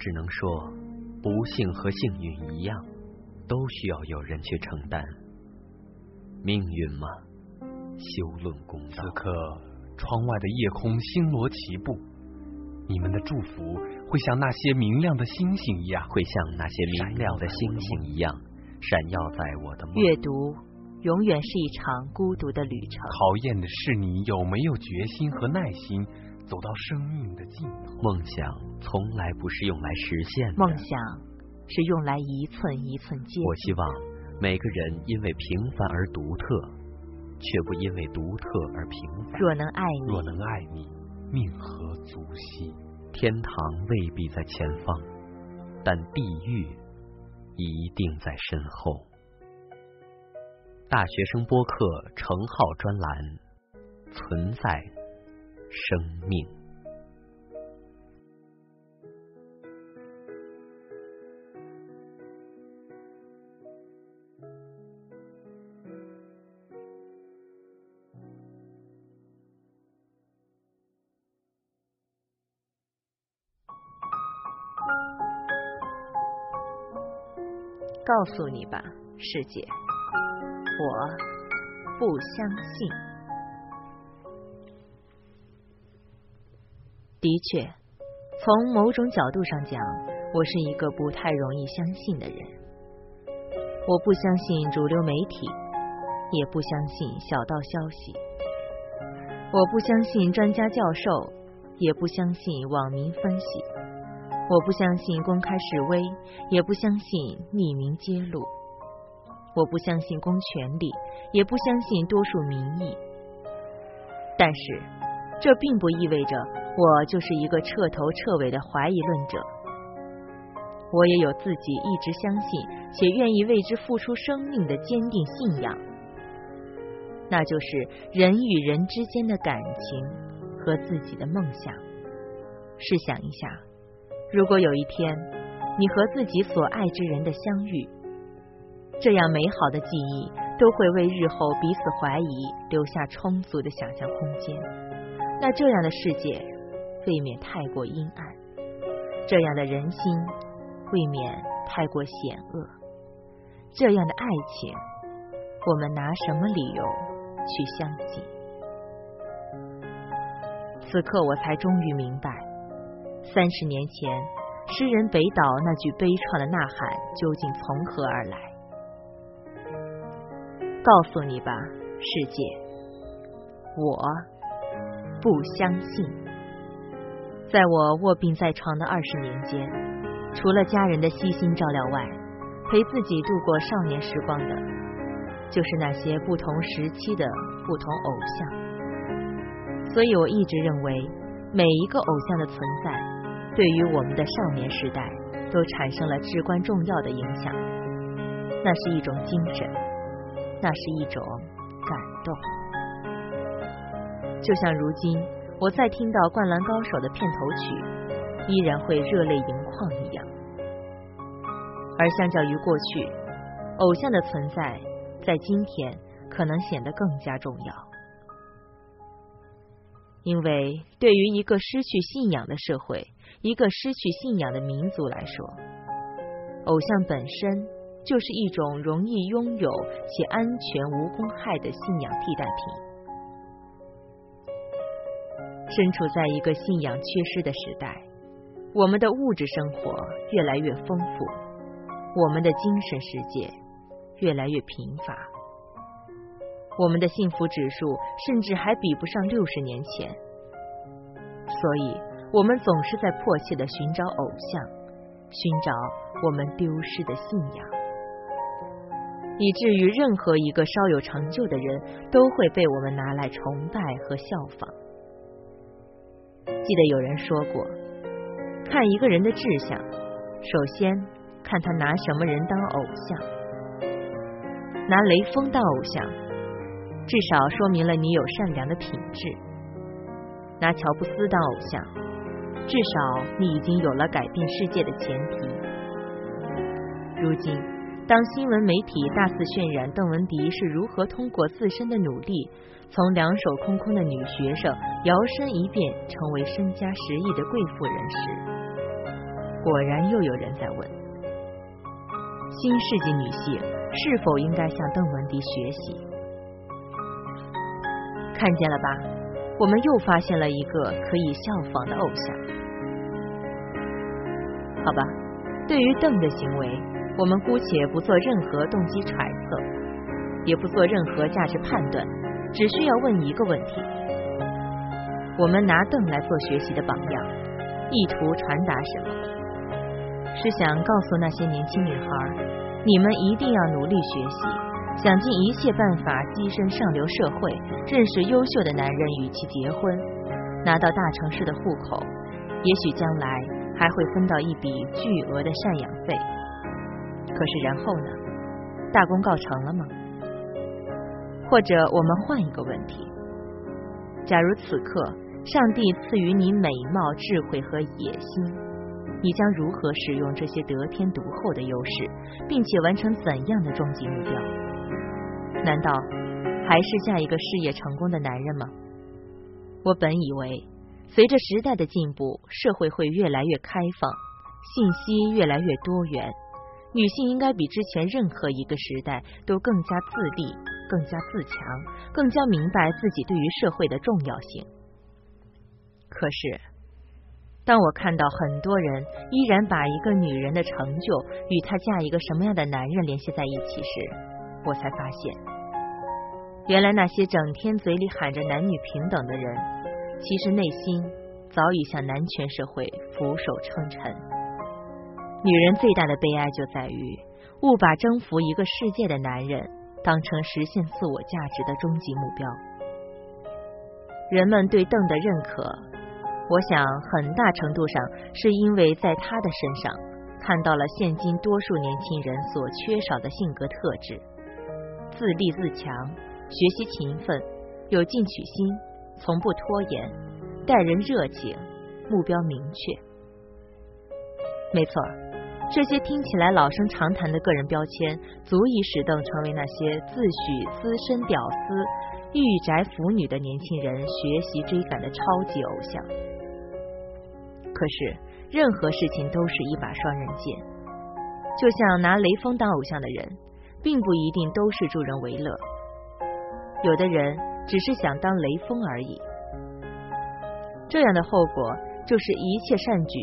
我只能说，不幸和幸运一样，都需要有人去承担。命运嘛，休论公道。此刻，窗外的夜空星罗棋布，你们的祝福会像那些明亮的星星一样，会像那些明亮的星星一样，闪耀在我的梦。阅读永远是一场孤独的旅程，考验的是你有没有决心和耐心，走到生命的尽头。梦想从来不是用来实现的，梦想是用来一寸一寸接。我希望。每个人因为平凡而独特，却不因为独特而平凡。若能爱你，若能爱你，命何足惜？天堂未必在前方，但地狱一定在身后。大学生播客程浩专栏：存在生命。告诉你吧，世界，我不相信。的确，从某种角度上讲，我是一个不太容易相信的人。我不相信主流媒体，也不相信小道消息。我不相信专家教授，也不相信网民分析。我不相信公开示威，也不相信匿名揭露；我不相信公权力，也不相信多数民意。但是，这并不意味着我就是一个彻头彻尾的怀疑论者。我也有自己一直相信且愿意为之付出生命的坚定信仰，那就是人与人之间的感情和自己的梦想。试想一下。如果有一天，你和自己所爱之人的相遇，这样美好的记忆都会为日后彼此怀疑留下充足的想象空间。那这样的世界未免太过阴暗，这样的人心未免太过险恶，这样的爱情，我们拿什么理由去相信？此刻我才终于明白。三十年前，诗人北岛那句悲怆的呐喊究竟从何而来？告诉你吧，世界，我不相信。在我卧病在床的二十年间，除了家人的悉心照料外，陪自己度过少年时光的，就是那些不同时期的不同偶像。所以我一直认为，每一个偶像的存在。对于我们的少年时代，都产生了至关重要的影响。那是一种精神，那是一种感动。就像如今，我再听到《灌篮高手》的片头曲，依然会热泪盈眶一样。而相较于过去，偶像的存在，在今天可能显得更加重要。因为对于一个失去信仰的社会，一个失去信仰的民族来说，偶像本身就是一种容易拥有且安全无公害的信仰替代品。身处在一个信仰缺失的时代，我们的物质生活越来越丰富，我们的精神世界越来越贫乏，我们的幸福指数甚至还比不上六十年前，所以。我们总是在迫切的寻找偶像，寻找我们丢失的信仰，以至于任何一个稍有成就的人都会被我们拿来崇拜和效仿。记得有人说过，看一个人的志向，首先看他拿什么人当偶像。拿雷锋当偶像，至少说明了你有善良的品质；拿乔布斯当偶像。至少你已经有了改变世界的前提。如今，当新闻媒体大肆渲染邓文迪是如何通过自身的努力，从两手空空的女学生摇身一变成为身家十亿的贵妇人时，果然又有人在问：新世纪女性是否应该向邓文迪学习？看见了吧，我们又发现了一个可以效仿的偶像。好吧，对于邓的行为，我们姑且不做任何动机揣测，也不做任何价值判断，只需要问一个问题：我们拿邓来做学习的榜样，意图传达什么？是想告诉那些年轻女孩，你们一定要努力学习。想尽一切办法跻身上流社会，认识优秀的男人与其结婚，拿到大城市的户口，也许将来还会分到一笔巨额的赡养费。可是然后呢？大功告成了吗？或者我们换一个问题：假如此刻上帝赐予你美貌、智慧和野心，你将如何使用这些得天独厚的优势，并且完成怎样的终极目标？难道还是嫁一个事业成功的男人吗？我本以为，随着时代的进步，社会会越来越开放，信息越来越多元，女性应该比之前任何一个时代都更加自立、更加自强、更加明白自己对于社会的重要性。可是，当我看到很多人依然把一个女人的成就与她嫁一个什么样的男人联系在一起时，我才发现，原来那些整天嘴里喊着男女平等的人，其实内心早已向男权社会俯首称臣。女人最大的悲哀就在于，误把征服一个世界的男人当成实现自我价值的终极目标。人们对邓的认可，我想很大程度上是因为在他的身上看到了现今多数年轻人所缺少的性格特质。自立自强，学习勤奋，有进取心，从不拖延，待人热情，目标明确。没错，这些听起来老生常谈的个人标签，足以使邓成为那些自诩资深屌丝、御宅腐女的年轻人学习追赶的超级偶像。可是，任何事情都是一把双刃剑，就像拿雷锋当偶像的人。并不一定都是助人为乐，有的人只是想当雷锋而已。这样的后果就是一切善举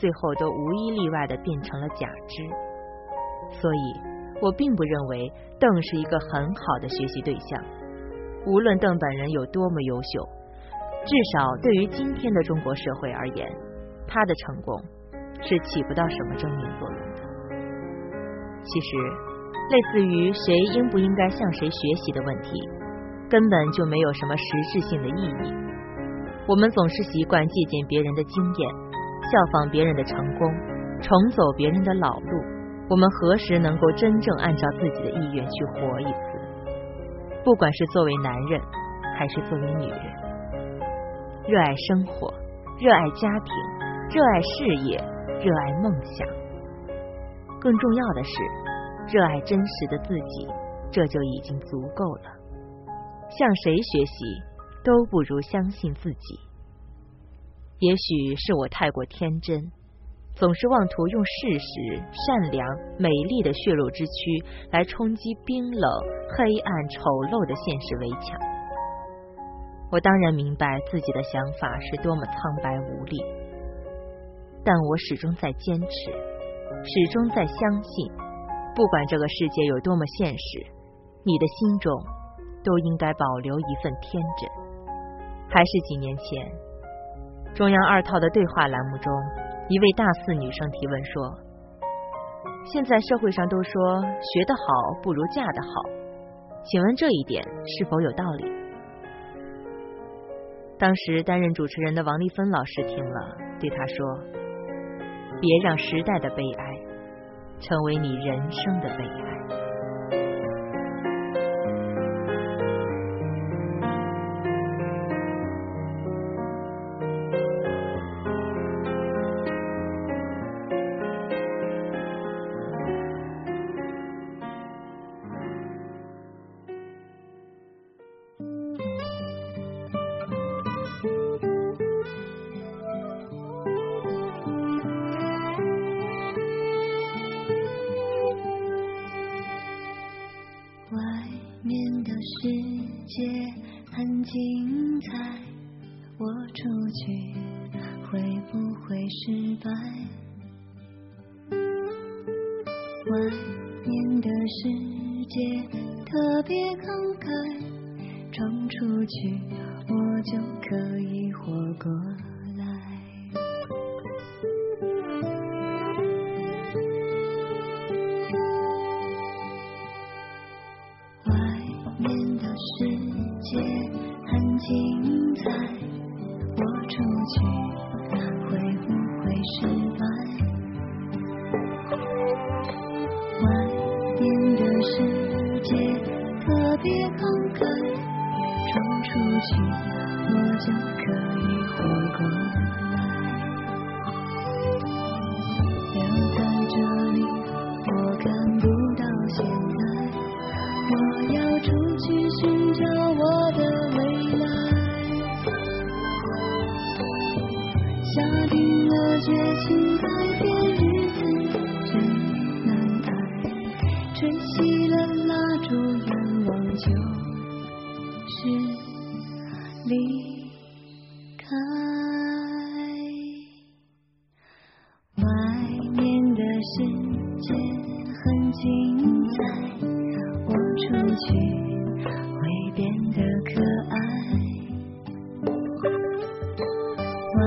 最后都无一例外的变成了假肢。所以我并不认为邓是一个很好的学习对象。无论邓本人有多么优秀，至少对于今天的中国社会而言，他的成功是起不到什么正面作用的。其实。类似于谁应不应该向谁学习的问题，根本就没有什么实质性的意义。我们总是习惯借鉴别人的经验，效仿别人的成功，重走别人的老路。我们何时能够真正按照自己的意愿去活一次？不管是作为男人，还是作为女人，热爱生活，热爱家庭，热爱事业，热爱梦想。更重要的是。热爱真实的自己，这就已经足够了。向谁学习都不如相信自己。也许是我太过天真，总是妄图用事实、善良、美丽的血肉之躯来冲击冰冷、黑暗、丑陋的现实围墙。我当然明白自己的想法是多么苍白无力，但我始终在坚持，始终在相信。不管这个世界有多么现实，你的心中都应该保留一份天真。还是几年前，中央二套的对话栏目中，一位大四女生提问说：“现在社会上都说学得好不如嫁得好，请问这一点是否有道理？”当时担任主持人的王丽芬老师听了，对她说：“别让时代的悲哀。”成为你人生的悲哀。外面的世界很精彩。我出去会变得可爱，外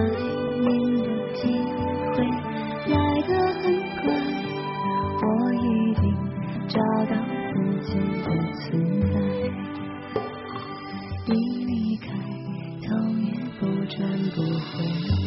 面的机会来得很快，我一定找到自己的存在。不会。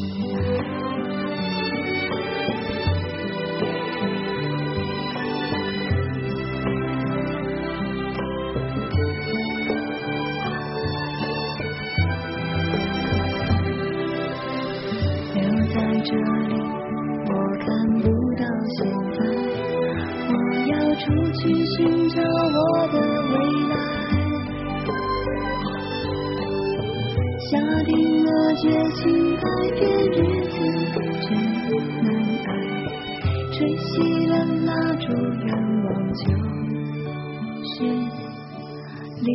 定了决心改变日子真难挨，吹熄了蜡烛，愿望就是离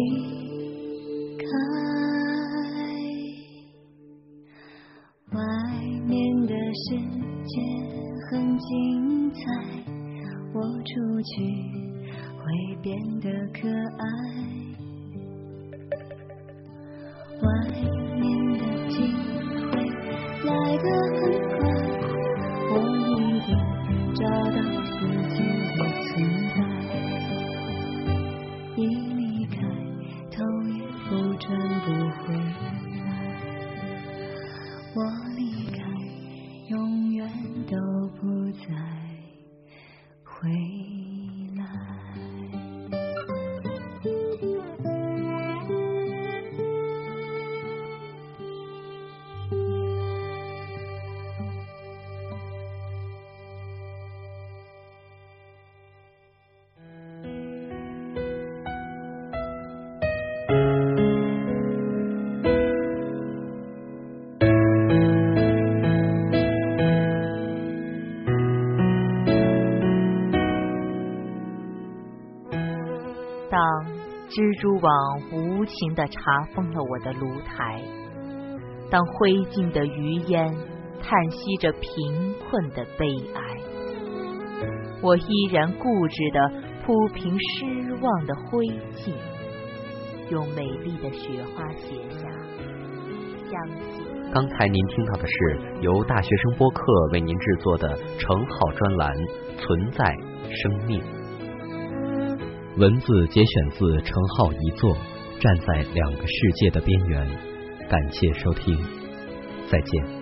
开。外面的世界很精彩，我出去会变得可爱。当蜘蛛网无情地查封了我的炉台，当灰烬的余烟叹息着贫困的悲哀，我依然固执地铺平失望的灰烬，用美丽的雪花写下相信。刚才您听到的是由大学生播客为您制作的程浩专栏《存在生命》，文字节选自程浩一作《站在两个世界的边缘》。感谢收听，再见。